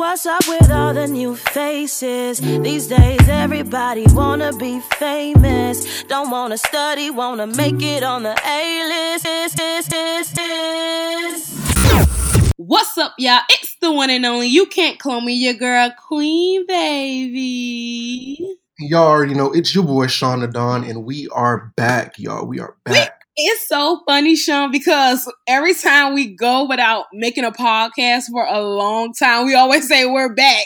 What's up with all the new faces? These days everybody wanna be famous. Don't wanna study, wanna make it on the A-list. What's up, y'all? It's the one and only. You can't clone me, your girl, Queen Baby. Y'all already know it's your boy Sean Don, and we are back, y'all. We are back. It's so funny, Sean, because every time we go without making a podcast for a long time, we always say we're back.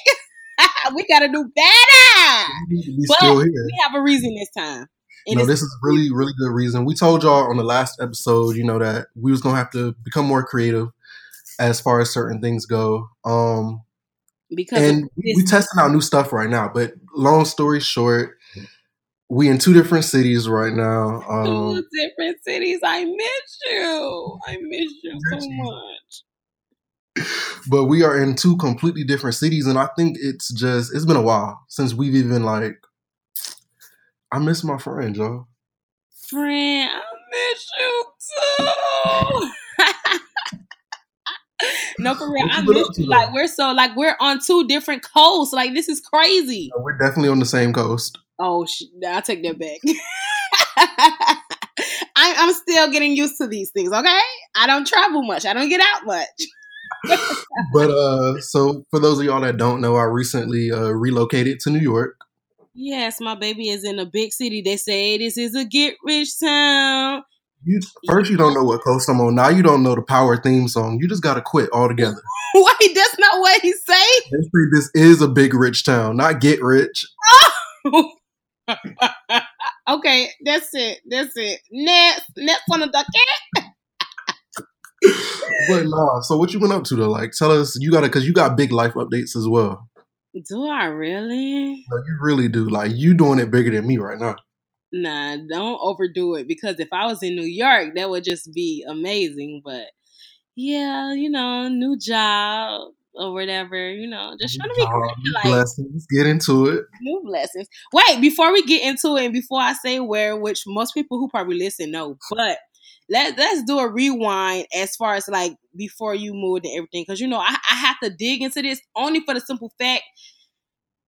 we gotta do better. We But still here. we have a reason this time. And No, this is really, really good reason. We told y'all on the last episode, you know, that we was gonna have to become more creative as far as certain things go. Um, because and we, we testing out new stuff right now. But long story short, we in two different cities right now. Um, two different cities. I miss you. I miss you so much. but we are in two completely different cities, and I think it's just it's been a while since we've even like. I miss my friend, y'all. Friend, I miss you too. no, for real, I miss you. Like we're so like we're on two different coasts. Like this is crazy. We're definitely on the same coast. Oh, sh- I take that back. I, I'm still getting used to these things. Okay, I don't travel much. I don't get out much. but uh so for those of y'all that don't know i recently uh relocated to new york Yes, my baby is in a big city. They say this is a get rich town. you first you don't know what coast i'm on now you don't know the power theme song you just gotta quit altogether Wait, that's not what he say. they say this is a big rich town not get rich okay, that's it. That's it. Next, next on the docket. but nah so what you been up to though like tell us you gotta because you got big life updates as well Do I really? no, you really do like you doing it bigger than me right now Nah, don't overdo it because if I was in New York, that would just be amazing. But yeah, you know, new job or whatever, you know, just trying to be you like blessings get into it new blessings. Wait, before we get into it and before I say where, which most people who probably listen know, but let let's do a rewind as far as like before you moved and everything, because you know I, I have to dig into this only for the simple fact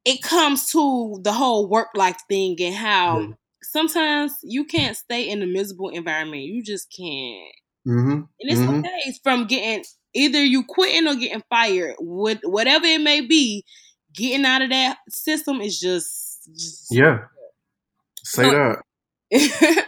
it comes to the whole work life thing and how Yeah. sometimes you can't stay in a miserable environment. You just can't. mm-hmm And it's Mhm. okay from getting either you quitting or getting fired. With whatever it may be, getting out of that system is just, just yeah say So- that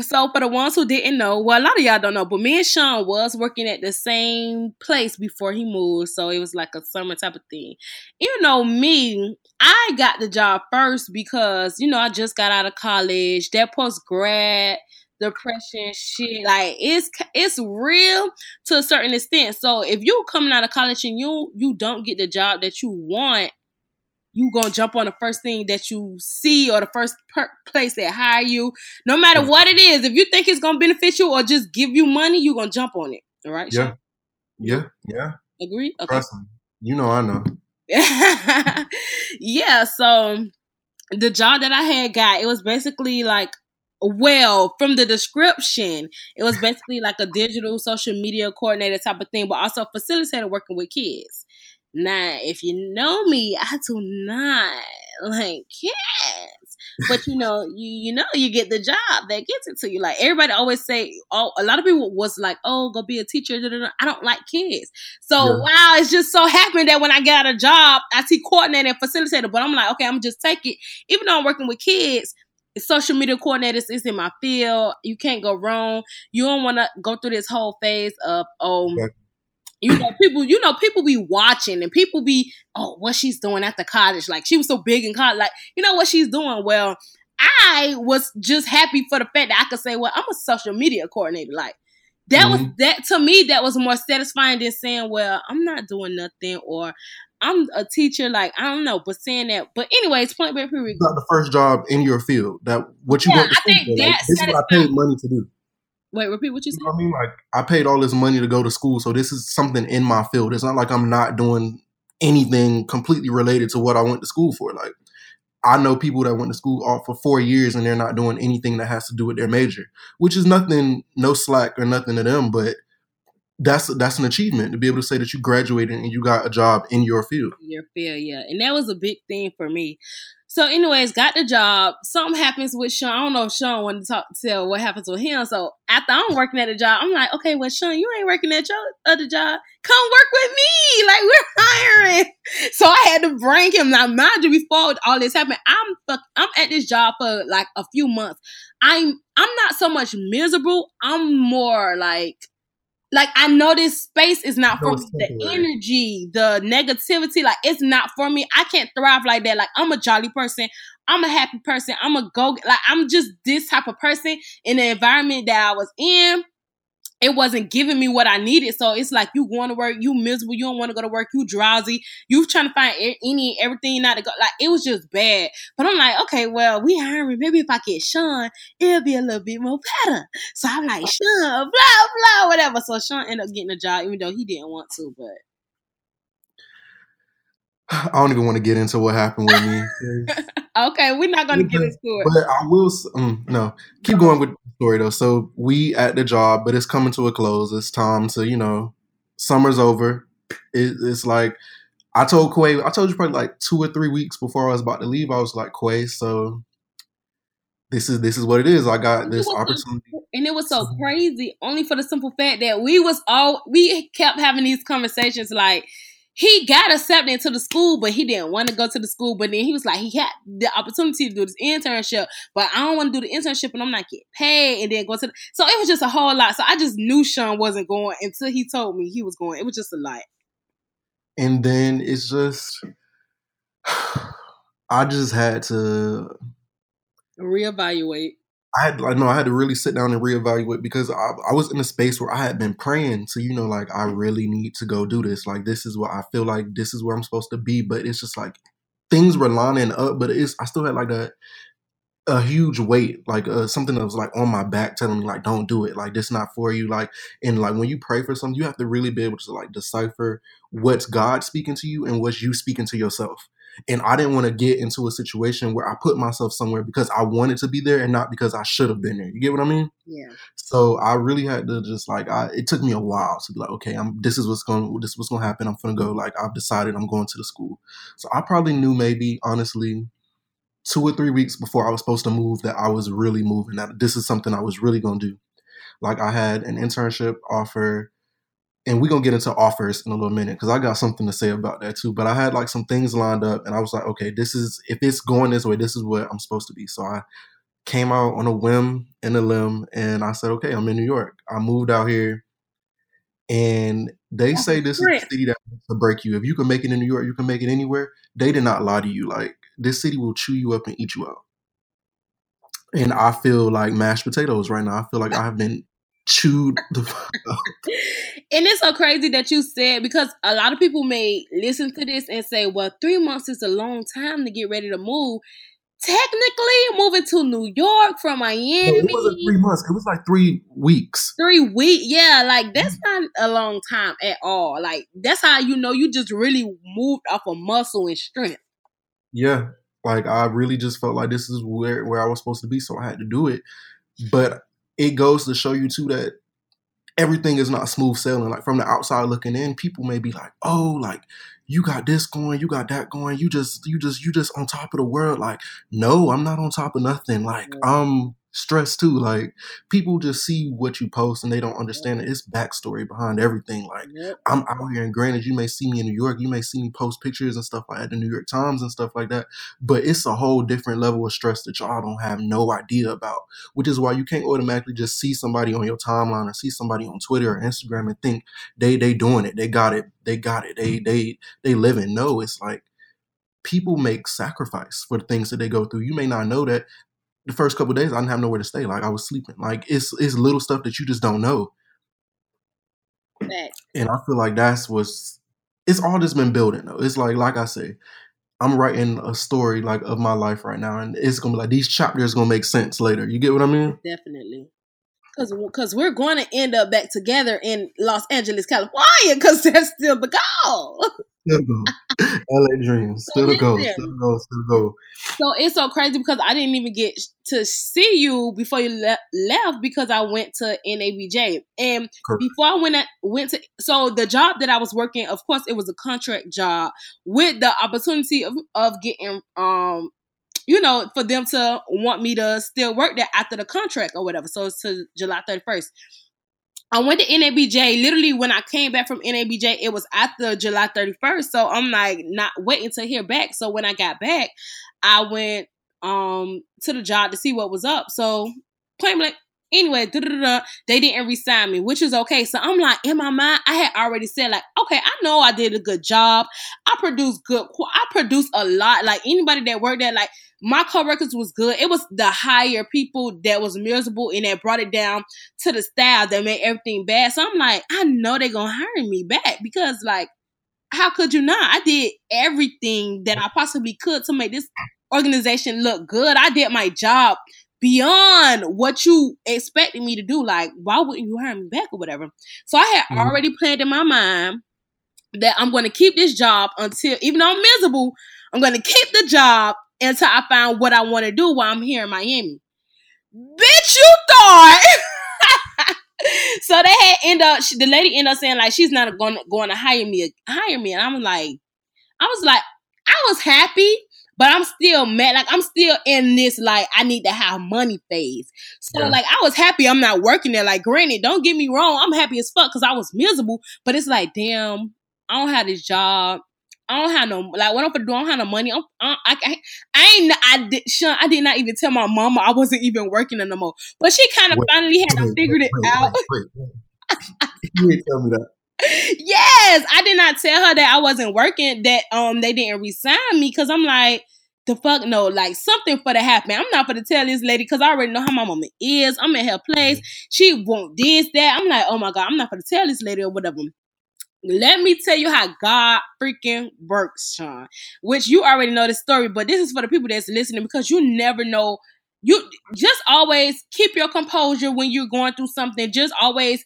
so for the ones who didn't know, well, a lot of y'all don't know, but me and Sean was working at the same place before he moved, so it was like a summer type of thing. You know, me, I got the job first because you know I just got out of college. That post grad depression shit, like it's it's real to a certain extent. So if you coming out of college and you you don't get the job that you want you gonna jump on the first thing that you see or the first per- place that hire you. No matter what it is if you think it's gonna benefit you or just give you money you gonna jump on it. All right yeah. yeah yeah. Agree? Okay. Trust me. You know i know. Yeah so the job that i had got it was basically like well from the description it was basically like a digital social media coordinator type of thing but also facilitator working with kids. Now if you know me i do not like kids but you know you you know you get the job that gets it to you. Like everybody always say oh a lot of people was like oh go be a teacher i don't like kids. So Yeah. wow it's just so happened that when i got a job i see coordinator and facilitator but i'm like okay i'm just take it. Even though i'm working with kids social media coordinators is in my field. You can't go wrong. You don't want to go through this whole phase of um Exactly. you know people you know people be watching and people be oh what she's doing after college. Like she was so big in college. Like you know what she's doing? Well i was just happy for the fact that i could say well i'm a social media coordinator. Like that was Mhm. that to me that was more satisfying than saying well i'm not doing nothing or i'm a teacher like i don't know but saying that but anyways point blank period It's not the first job in your field that what you Yeah, went to I school think for. Like, this is what I paid money to do. wait repeat what you You said I mean? Like I paid all this money to go to school, so this is something in my field. It's not like I'm not doing anything completely related to what I went to school for. Like I know people that went to school all for four years and they're not doing anything that has to do with their major, which is nothing, no slack or nothing to them. But that's that's an achievement to be able to say that you graduated and you got a job in your field. Your field, yeah, and that was a big thing for me. So, anyways, got the job. Something happens with Sean. I don't know if Sean wanted to talk tell what happens with him. So after I'm working at a job, I'm like, okay, well, Sean, you ain't working at your other job. Come work with me. Like we're hiring. So I had to bring him. Now, mind you, before all this happened, I'm fuck, I'm at this job for like a few months. I'm I'm not so much miserable. I'm more like like I know this space is not for me. The energy, the negativity, like it's not for me. I can't thrive like that. Like I'm a jolly person. I'm a happy person. I'm a go like I'm just this type of person in the environment that I was in it wasn't giving me what I needed. So it's like you going to work, you miserable, you don't want to go to work, you drowsy, you trying to find any everything not to go. Like it was just bad. But I'm like, okay, well, we hiring. Maybe if I get Sean, it'll be a little bit more better. So I'm like, Sean, blah blah, whatever. So Sean ended up getting a job, even though he didn't want to. But I don't even want to get into what happened with me. okay, we're not going to get into it. But I will. Um, no, keep going with the story though. So we at the job, but it's coming to a close. It's time to, you know, summer's over. It, it's like I told Quay. I told you probably like two or three weeks before I was about to leave. I was like, Quay, so this is this is what it is. I got this opportunity, and it was so crazy. Only for the simple fact that we was all we kept having these conversations like he got accepted into the school, but he didn't want to go to the school. But then he was like, he had the opportunity to do this internship, but I don't want to do the internship and I'm not getting paid and then go to the, so it was just a whole lot. So I just knew Sean wasn't going until he told me he was going. It was just a lot. And then it's just I just had to reevaluate. I had like no, I had to really sit down and reevaluate because I, I was in a space where I had been praying to, you know, like I really need to go do this. Like this is what I feel like this is where I'm supposed to be. But it's just like things were lining up, but it's I still had like a a huge weight, like uh, something that was like on my back, telling me like, "Don't do it. Like this not for you." Like, and like when you pray for something, you have to really be able to like decipher what's God speaking to you and what's you speaking to yourself. And I didn't want to get into a situation where I put myself somewhere because I wanted to be there and not because I should have been there. You get what I mean? Yeah. So I really had to just like I it took me a while to be like, okay, I'm this is what's going this is what's gonna happen. I'm gonna go. Like I've decided I'm going to the school. So I probably knew maybe honestly two or three weeks before I was supposed to move that I was really moving. That this is something I was really gonna do. Like I had an internship offer and we're gonna get into offers in a little minute because I got something to say about that too. But I had like some things lined up, and I was like, okay, this is if it's going this way, this is what I'm supposed to be. So I came out on a whim and a limb, and I said, okay, I'm in New York. I moved out here, and they say this great. is the city that to break you. If you can make it in New York, you can make it anywhere. They did not lie to you. Like this city will chew you up and eat you out. And I feel like mashed potatoes right now. I feel like I have been chewed the and it's so crazy that you said because a lot of people may listen to this and say, well, three months is a long time to get ready to move. Technically, moving to New York from Miami. No, it wasn't three months. It was like three weeks. Three weeks. Yeah, like that's mm-hmm. not a long time at all. Like that's how you know you just really moved off of muscle and strength. Yeah. Like I really just felt like this is where, where I was supposed to be, so I had to do it. But it goes to show you too that everything is not smooth sailing. Like from the outside looking in, people may be like, "Oh, like you got this going, you got that going, you just, you just, you just on top of the world." Like, no, I'm not on top of nothing. Like, um, stress too. Like people just see what you post and they don't understand that it's backstory behind everything. Like yep. I'm out here and granted you may see me in New York, you may see me post pictures and stuff like at the New York Times and stuff like that. But it's a whole different level of stress that y'all don't have no idea about. Which is why you can't automatically just see somebody on your timeline or see somebody on Twitter or Instagram and think they they doing it, they got it, they got it, they they they living. No, it's like people make sacrifice for the things that they go through. You may not know that the first couple days I didn't have nowhere to stay. Like I was sleeping. Like it's it's little stuff that you just don't know. And I feel like that's what's it's all just been building though. It's like like I say, I'm writing a story like of my life right now, and it's gonna be like these chapters gonna make sense later. You get what I mean? Definitely. Cause, Cause we're going to end up back together in Los Angeles, California, because that's still the goal. LA Dreams. Still goal. Still go. Still go. So it's so crazy because I didn't even get to see you before you le- left because I went to NABJ. And Correct. before I went at, went to so the job that I was working, of course, it was a contract job with the opportunity of, of getting um you know, for them to want me to still work there after the contract or whatever. So it's to July 31st. I went to NABJ. Literally, when I came back from NABJ, it was after July 31st. So I'm like not waiting to hear back. So when I got back, I went um to the job to see what was up. So plain blank. Anyway, they didn't resign me, which is okay. So I'm like, in my mind, I had already said like, okay, I know I did a good job. I produced good. I produced a lot. Like anybody that worked there, like my co-workers was good. It was the higher people that was miserable and that brought it down to the staff that made everything bad. So I'm like, I know they're gonna hire me back because like, how could you not? I did everything that I possibly could to make this organization look good. I did my job beyond what you expected me to do. Like, why wouldn't you hire me back or whatever? So I had mm-hmm. already planned in my mind that I'm going to keep this job until, even though I'm miserable, I'm going to keep the job until I find what I want to do while I'm here in Miami. Bitch, you thought. so they had end up. The lady ended up saying like she's not going going to hire me hire me, and I'm like, I was like, I was happy, but I'm still mad. Like I'm still in this like I need to have money phase. So yeah. like I was happy I'm not working there. Like granted, don't get me wrong, I'm happy as fuck because I was miserable. But it's like damn, I don't have this job. I don't have no like what I'm gonna do. I don't have no money. I'm, I, I, I ain't. I did. Sean, I did not even tell my mama I wasn't even working no more. But she kind of finally had wait, figured wait, it wait, out. you didn't tell me that. Yes, I did not tell her that I wasn't working. That um they didn't resign me because I'm like the fuck no, like something for to happen. I'm not gonna tell this lady because I already know how my mama is. I'm in her place. She won't this that. I'm like, oh my god, I'm not gonna tell this lady or whatever. Let me tell you how God freaking works, Sean. Which you already know the story, but this is for the people that's listening because you never know. You just always keep your composure when you're going through something. Just always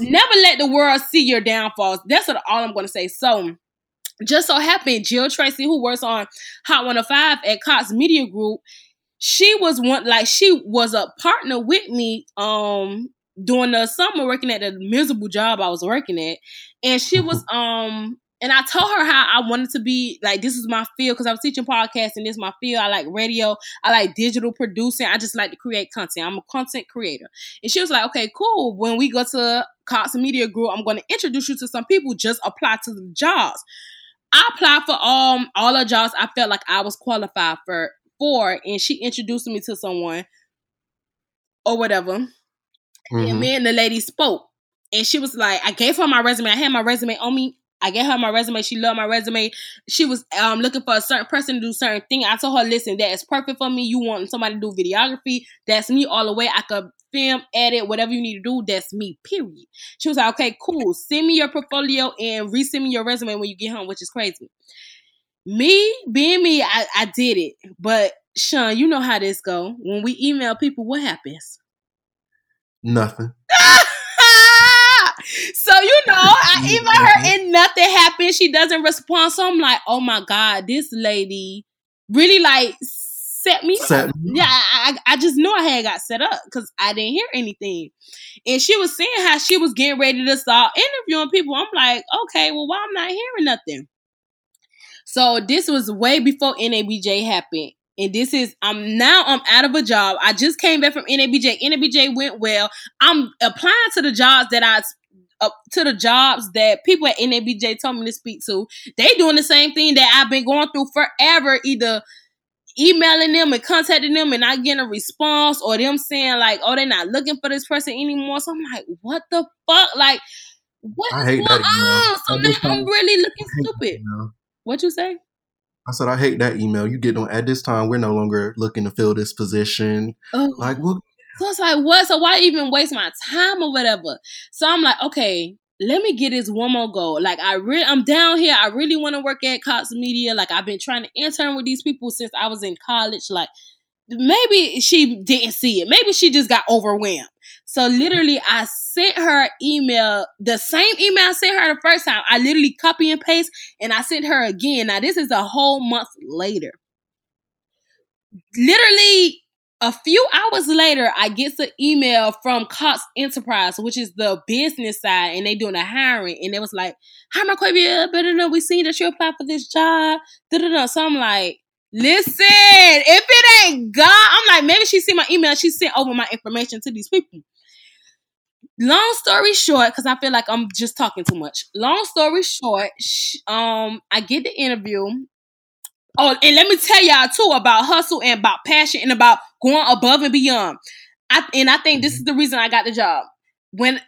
never let the world see your downfalls. That's what, all I'm going to say. So, just so happened, Jill Tracy, who works on Hot 105 at Cox Media Group, she was one like she was a partner with me um during the summer working at the miserable job I was working at. And she was um and I told her how I wanted to be like this is my field because I was teaching podcasting. This is my field. I like radio. I like digital producing. I just like to create content. I'm a content creator. And she was like, okay, cool. When we go to Cox Media Group, I'm going to introduce you to some people. Just apply to the jobs. I applied for um all the jobs I felt like I was qualified for for, and she introduced me to someone or whatever. Mm-hmm. And me and the lady spoke. And she was like, I gave her my resume. I had my resume on me. I gave her my resume. She loved my resume. She was um, looking for a certain person to do certain thing. I told her, listen, that is perfect for me. You want somebody to do videography? That's me all the way. I could film, edit, whatever you need to do. That's me. Period. She was like, okay, cool. Send me your portfolio and resend me your resume when you get home, which is crazy. Me being me, I, I did it. But Sean, you know how this go. When we email people, what happens? Nothing. so you know, I email her and nothing happened. She doesn't respond. So I'm like, oh my god, this lady really like set me set up. Yeah, I, I just knew I had got set up because I didn't hear anything. And she was saying how she was getting ready to start interviewing people. I'm like, okay, well, why I'm not hearing nothing? So this was way before NABJ happened. And this is I'm now I'm out of a job. I just came back from NABJ. NABJ went well. I'm applying to the jobs that I uh, to the jobs that people at NABJ told me to speak to. They doing the same thing that I've been going through forever, either emailing them and contacting them and not getting a response, or them saying like, "Oh, they're not looking for this person anymore." So I'm like, "What the fuck?" Like, what? I hate that. On? So now I'm really looking stupid. What you say? I said, I hate that email. You get on at this time. We're no longer looking to fill this position. Oh. Like, what? So it's like, what? So why even waste my time or whatever? So I'm like, okay, let me get this one more goal. Like I really, I'm down here. I really want to work at Cox Media. Like I've been trying to intern with these people since I was in college. Like maybe she didn't see it. Maybe she just got overwhelmed. So literally, I sent her email, the same email I sent her the first time. I literally copy and paste, and I sent her again. Now this is a whole month later. Literally a few hours later, I get the email from Cox Enterprise, which is the business side, and they doing a hiring, and it was like, "Hi, Marquavia, but we seen that you applied for this job." Da-da-da. So I'm like, Listen, if it ain't God, I'm like, maybe she see my email. She sent over my information to these people. Long story short, because I feel like I'm just talking too much. Long story short, um, I get the interview. Oh, and let me tell y'all too about hustle and about passion and about going above and beyond. I and I think this mm-hmm. is the reason I got the job. When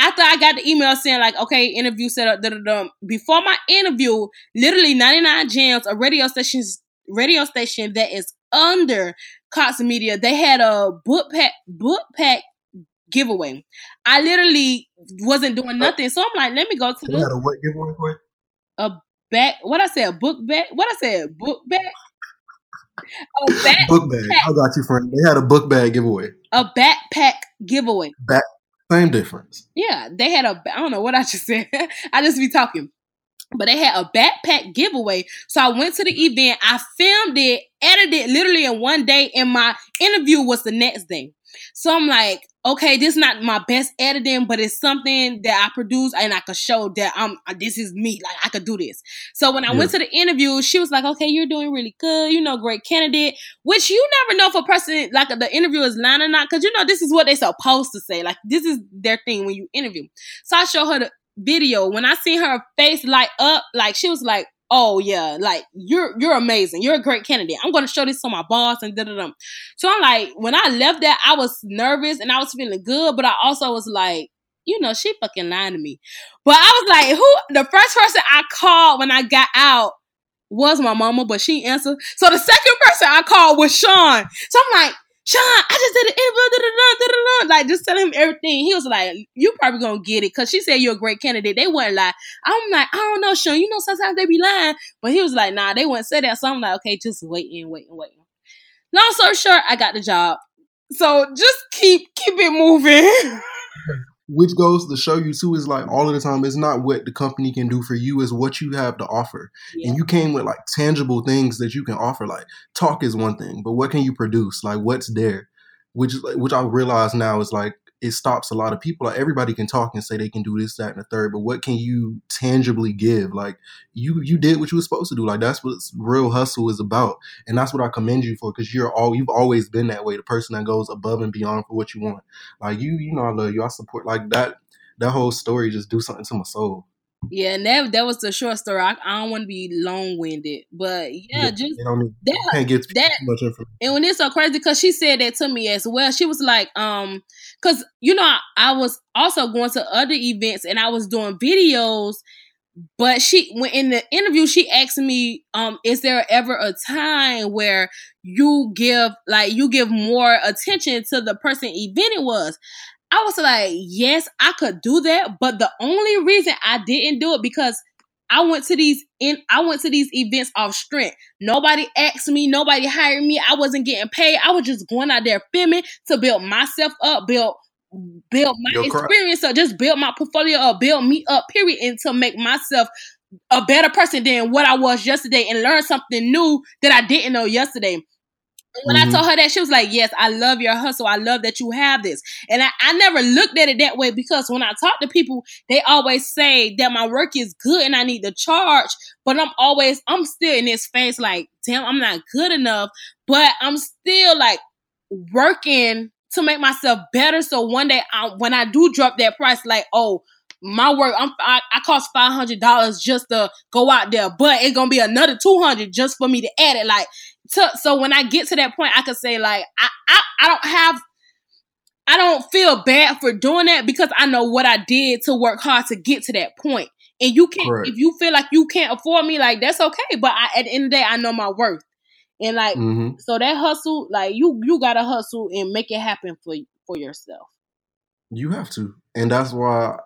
after I got the email saying like, okay, interview set up, da, da, da, before my interview, literally 99 Jamz, a radio stations radio station that is under Cox Media, they had a book pack book pack giveaway. I literally wasn't doing oh. nothing, so I'm like, let me go to the. Had a what giveaway for? A back. What I said? A book bag. What I said? Book bag. A backpack. book bag. I got you, friend. They had a book bag giveaway. A backpack giveaway. Back. Same difference. Yeah, they had a. I don't know what I just said. I just be talking but they had a backpack giveaway. So I went to the event, I filmed it, edited literally in one day, and my interview was the next day. So I'm like, okay, this is not my best editing, but it's something that I produce and I could show that I'm this is me. Like I could do this. So when I yeah. went to the interview, she was like, okay, you're doing really good, you know, great candidate. Which you never know if a person like the interview is lying or not, because you know this is what they're supposed to say. Like this is their thing when you interview. So I show her the video, when I see her face light up, like she was like, "Oh yeah, like you're you're amazing. You're a great candidate. I'm to show this to my boss and da da da." So I'm like, when I left that, I was nervous and I was feeling good, but I also was like, you know, she fucking lying to me. But I was like, who? The first person I called when I got out was my mama, but she answered. So the second person I called was Sean. So I'm like, Sean, I just did an interview, like just tell him everything. He was like, "You probably gonna get it," because she said you're a great candidate. They wouldn't lie. I'm like, I don't know, Sean. You know, sometimes they be lying, but he was like, "Nah, they wouldn't say that." So I'm like, "Okay, just wait and wait and wait." Long story short, I got the job. So just keep keep it moving. which goes to show you too is like all of the time it's not what the company can do for you is what you have to offer. Yeah. and you came with like tangible things that you can offer like talk is one thing but what can you produce? Like what's there? Which which i realize now is like it stops a lot of people. Like everybody can talk and say they can do this, that, and the third, but what can you tangibly give? Like you you did what you were supposed to do. Like that's what real hustle is about, and that's what I commend you for because you're all you've always been that way. The person that goes above and beyond for what you want. Like you, you know, I love you. I support like that. That whole story just do something to my soul. Yeah, and that that was the short story. I, I don't want to be long winded, but yeah, yeah just you know, that, can't get that, much information. And when it's so crazy, because she said that to me as well. She was like, um, because you know, I, I was also going to other events and I was doing videos, but she when in the interview she asked me, um, is there ever a time where you give like you give more attention to the person event it was? I was like, yes, I could do that, but the only reason I didn't do it because I went to these in I went to these events off strength. Nobody asked me, nobody hired me. I wasn't getting paid. I was just going out there filming to build myself up, build build my Your experience crap. up, just build my portfolio up, build me up, period, and to make myself a better person than what I was yesterday and learn something new that I didn't know yesterday when mm-hmm. I told her that, she was like, Yes, I love your hustle. I love that you have this. And I, I never looked at it that way because when I talk to people, they always say that my work is good and I need to charge. But I'm always, I'm still in this phase like, damn, I'm not good enough. But I'm still like working to make myself better. So one day, I, when I do drop that price, like, oh, my work, I'm, I, I cost five hundred dollars just to go out there, but it's gonna be another two hundred just for me to add it. Like to, so when I get to that point, I could say like I, I I don't have I don't feel bad for doing that because I know what I did to work hard to get to that point. And you can't if you feel like you can't afford me, like that's okay. But I, at the end of the day, I know my worth. And like mm-hmm. so that hustle, like you you gotta hustle and make it happen for for yourself. You have to. And that's why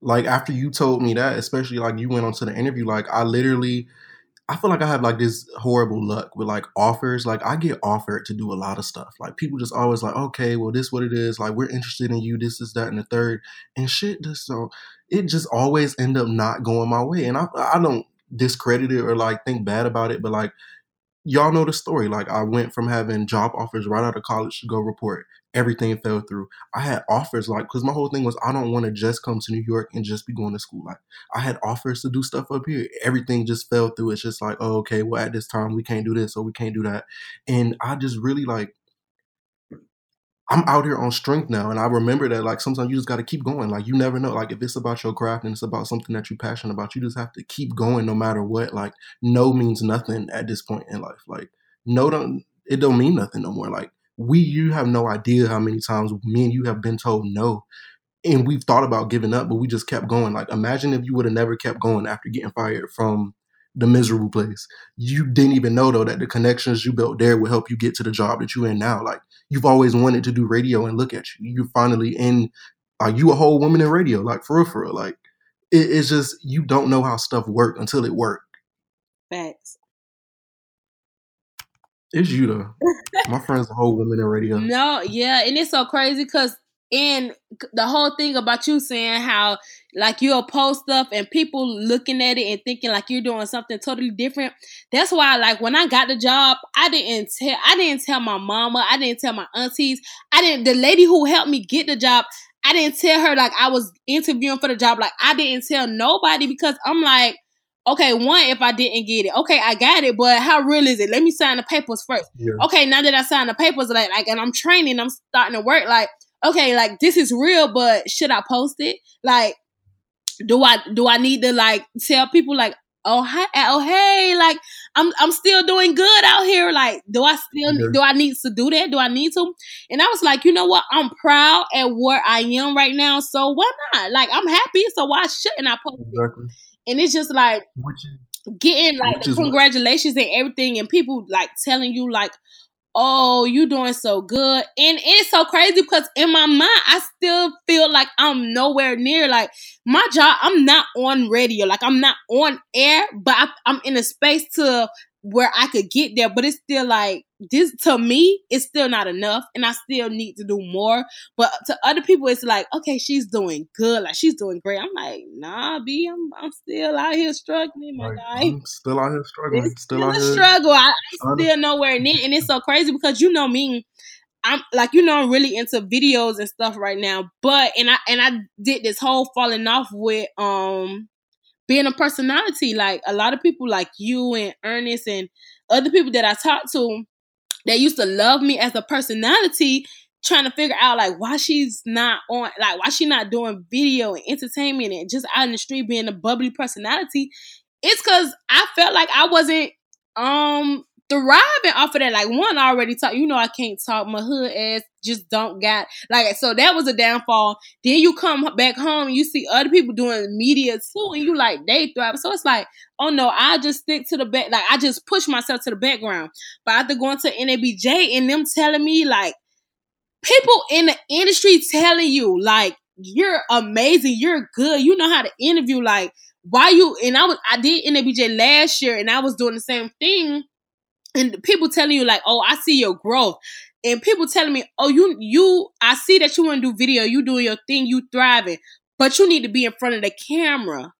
like after you told me that, especially like you went on to the interview, like I literally I feel like I have like this horrible luck with like offers. Like I get offered to do a lot of stuff. Like people just always like, okay, well this what it is. Like we're interested in you. This is that and the third and shit. Just so it just always end up not going my way. And I I don't discredit it or like think bad about it, but like y'all know the story. Like I went from having job offers right out of college to go report. Everything fell through. I had offers like because my whole thing was I don't want to just come to New York and just be going to school. Like I had offers to do stuff up here. Everything just fell through. It's just like, oh, okay, well at this time we can't do this or we can't do that. And I just really like I'm out here on strength now, and I remember that like sometimes you just got to keep going. Like you never know. Like if it's about your craft and it's about something that you're passionate about, you just have to keep going no matter what. Like no means nothing at this point in life. Like no don't it don't mean nothing no more. Like we you have no idea how many times me and you have been told no, and we've thought about giving up, but we just kept going. Like imagine if you would have never kept going after getting fired from the miserable place. You didn't even know though that the connections you built there would help you get to the job that you're in now. Like you've always wanted to do radio and look at you. You're finally in are you a whole woman in radio? Like for real, for real. Like it, it's just you don't know how stuff work until it work. Facts. It's you though. My friend's a whole woman in radio. No, yeah, and it's so crazy because and the whole thing about you saying how like you'll post stuff and people looking at it and thinking like you're doing something totally different. That's why like when I got the job, I didn't tell I didn't tell my mama, I didn't tell my aunties, I didn't the lady who helped me get the job, I didn't tell her like I was interviewing for the job. Like I didn't tell nobody because I'm like okay, one, if I didn't get it, okay, I got it, but how real is it? Let me sign the papers first. Yeah. Okay, now that I signed the papers, like, like, and I'm training, I'm starting to work. Like, okay, like this is real, but should I post it? Like, do I do I need to like tell people like, oh hi, oh hey, like I'm I'm still doing good out here. Like, do I still do I need to do that? Do I need to? And I was like, you know what? I'm proud at where I am right now, so why not? Like, I'm happy, so why shouldn't I post exactly. it? And it's just like getting like congratulations and everything, and people like telling you like, oh, you doing so good. And it's so crazy because in my mind, I still feel like I'm nowhere near like my job. I'm not on radio, like I'm not on air, but I, I'm in a space to where I could get there, but it's still like this to me, it's still not enough, and I still need to do more. But to other people, it's like, okay, she's doing good, like she's doing great. I'm like, nah, B, I'm I'm still out here struggling, my guy. I'm still out here struggling. It's still, still out a here. struggle. I, I still nowhere near, and it's so crazy because you know me. I'm like you know I'm really into videos and stuff right now, but and I and I did this whole falling off with um being a personality. Like a lot of people like you and Ernest and other people that I talked to that used to love me as a personality trying to figure out like why she's not on like why she not doing video and entertainment and just out in the street being a bubbly personality it's because i felt like i wasn't um thriving off of that. Like one already talked, you know, I can't talk. My hood ass just don't got like so that was a downfall. Then you come back home and you see other people doing media too, and you like they thrive. So it's like, oh no, I just stick to the back. Like I just push myself to the background. But after going to NABJ and them telling me like people in the industry telling you like you're amazing, you're good, you know how to interview, like why you and I was I did NABJ last year and I was doing the same thing and people telling you like, "Oh, I see your growth," and people telling me, "Oh, you you I see that you want to do video, you doing your thing, you thriving, but you need to be in front of the camera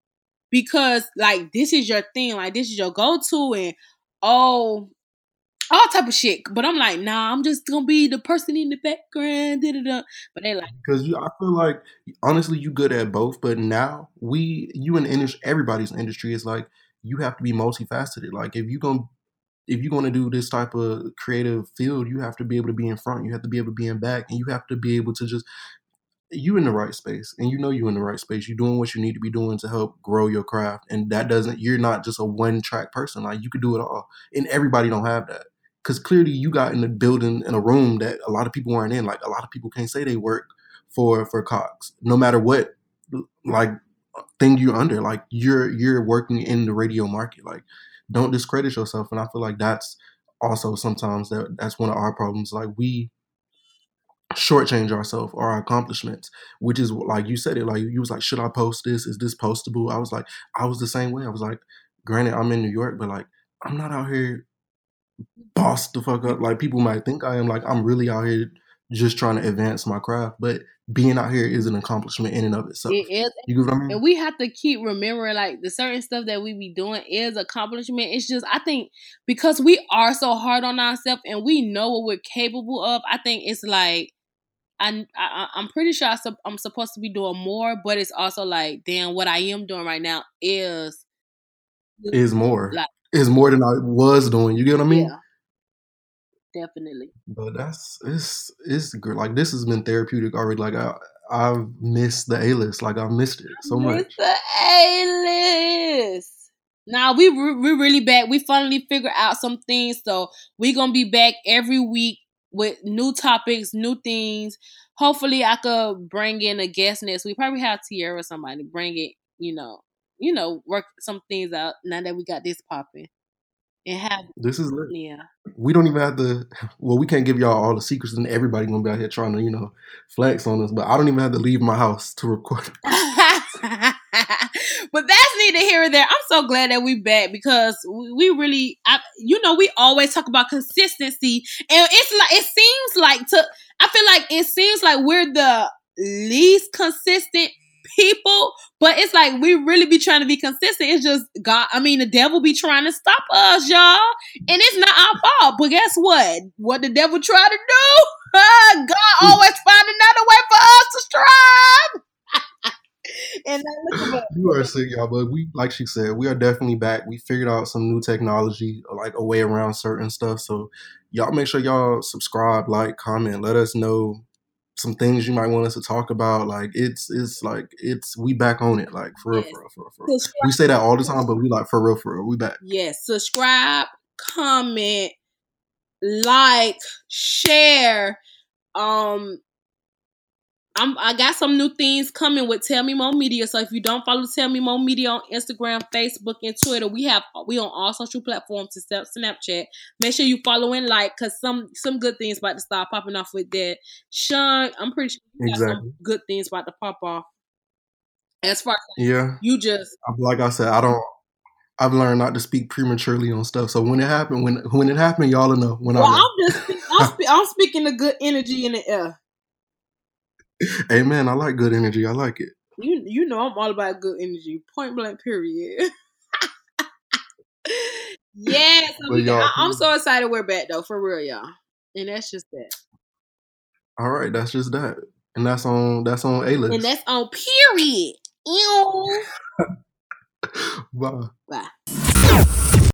because like this is your thing, like this is your go to, and oh." All type of shit, but I'm like, nah. I'm just gonna be the person in the background. Da-da-da. But they like because. I feel like honestly, you good at both. But now we, you in industry, everybody's industry is like you have to be multifaceted. Like if you gonna if you're going to do this type of creative field, you have to be able to be in front, you have to be able to be in back, and you have to be able to just you in the right space, and you know you're in the right space. You're doing what you need to be doing to help grow your craft, and that doesn't. You're not just a one track person. Like you could do it all, and everybody don't have that. Because clearly, you got in a building in a room that a lot of people weren't in. Like a lot of people can't say they work for for Cox, no matter what like thing you're under. Like you're you're working in the radio market. Like don't discredit yourself. And I feel like that's also sometimes that that's one of our problems. Like we shortchange ourselves or our accomplishments, which is like you said it. Like you was like, should I post this? Is this postable? I was like, I was the same way. I was like, granted, I'm in New York, but like I'm not out here boss the fuck up like people might think I am. Like I'm really out here just trying to advance my craft. But being out here is an accomplishment in and of itself. It is. You get what I mean? And we have to keep remembering like the certain stuff that we be doing is accomplishment. It's just I think because we are so hard on ourselves and we know what we're capable of, I think it's like I, I I'm pretty sure I, am supposed to be doing more, but it's also like damn what I am doing right now is is more. Like, is more than I was doing. You get what I mean? Yeah definitely. But that's it's it's good. Like this has been therapeutic already. Like I I've missed the A list. Like I've missed it so much. The A list. Now we we really back. We finally figured out some things, so we gonna be back every week with new topics, new things. Hopefully, I could bring in a guest next We Probably have Tierra or somebody bring it. You know, you know, work some things out now that we got this popping and have this is yeah. We don't even have to. Well, we can't give y'all all the secrets, and everybody gonna be out here trying to you know flex on us. But I don't even have to leave my house to record. but that's neither here or there. I'm so glad that we back because we really, I, you know, we always talk about consistency, and it's like it seems like to. I feel like it seems like we're the least consistent people, but it's like we really be trying to be consistent. It's just God. I mean, the devil be trying to stop us, y'all, and it's not our fault. But guess what? What the devil try to do? God always find another way for us to strive. and uh, you are sick, y'all. But we, like she said, we are definitely back. We figured out some new technology, like a way around certain stuff. So y'all make sure y'all subscribe, like, comment, let us know some things you might want us to talk about. Like it's it's like it's we back on it. Like for yes. real, for real, for real, for real. We say that all the time, but we like for real, for real. We back. Yes. Subscribe, comment, like, share. Um, I'm, I got some new things coming with Tell Me More Media. So if you don't follow Tell Me More Media on Instagram, Facebook, and Twitter, we have we on all social platforms except Snapchat. Make sure you follow and like, cause some some good things about to start popping off with that. Sean, I'm pretty sure exactly. some good things about to pop off. As far as yeah, you just like I said, I don't. I've learned not to speak prematurely on stuff. So when it happened, when when it happened, y'all know when well, I. I'm just I'm, spe- I'm speaking the good energy in the air. Amen. I like good energy. I like it. You you know I'm all about good energy. Point blank. Period. yes, I, I'm so excited we're back though, for real, y'all. And that's just that. All right, that's just that, and that's on that's on A list, and that's on period. Ew. Bye. Bye.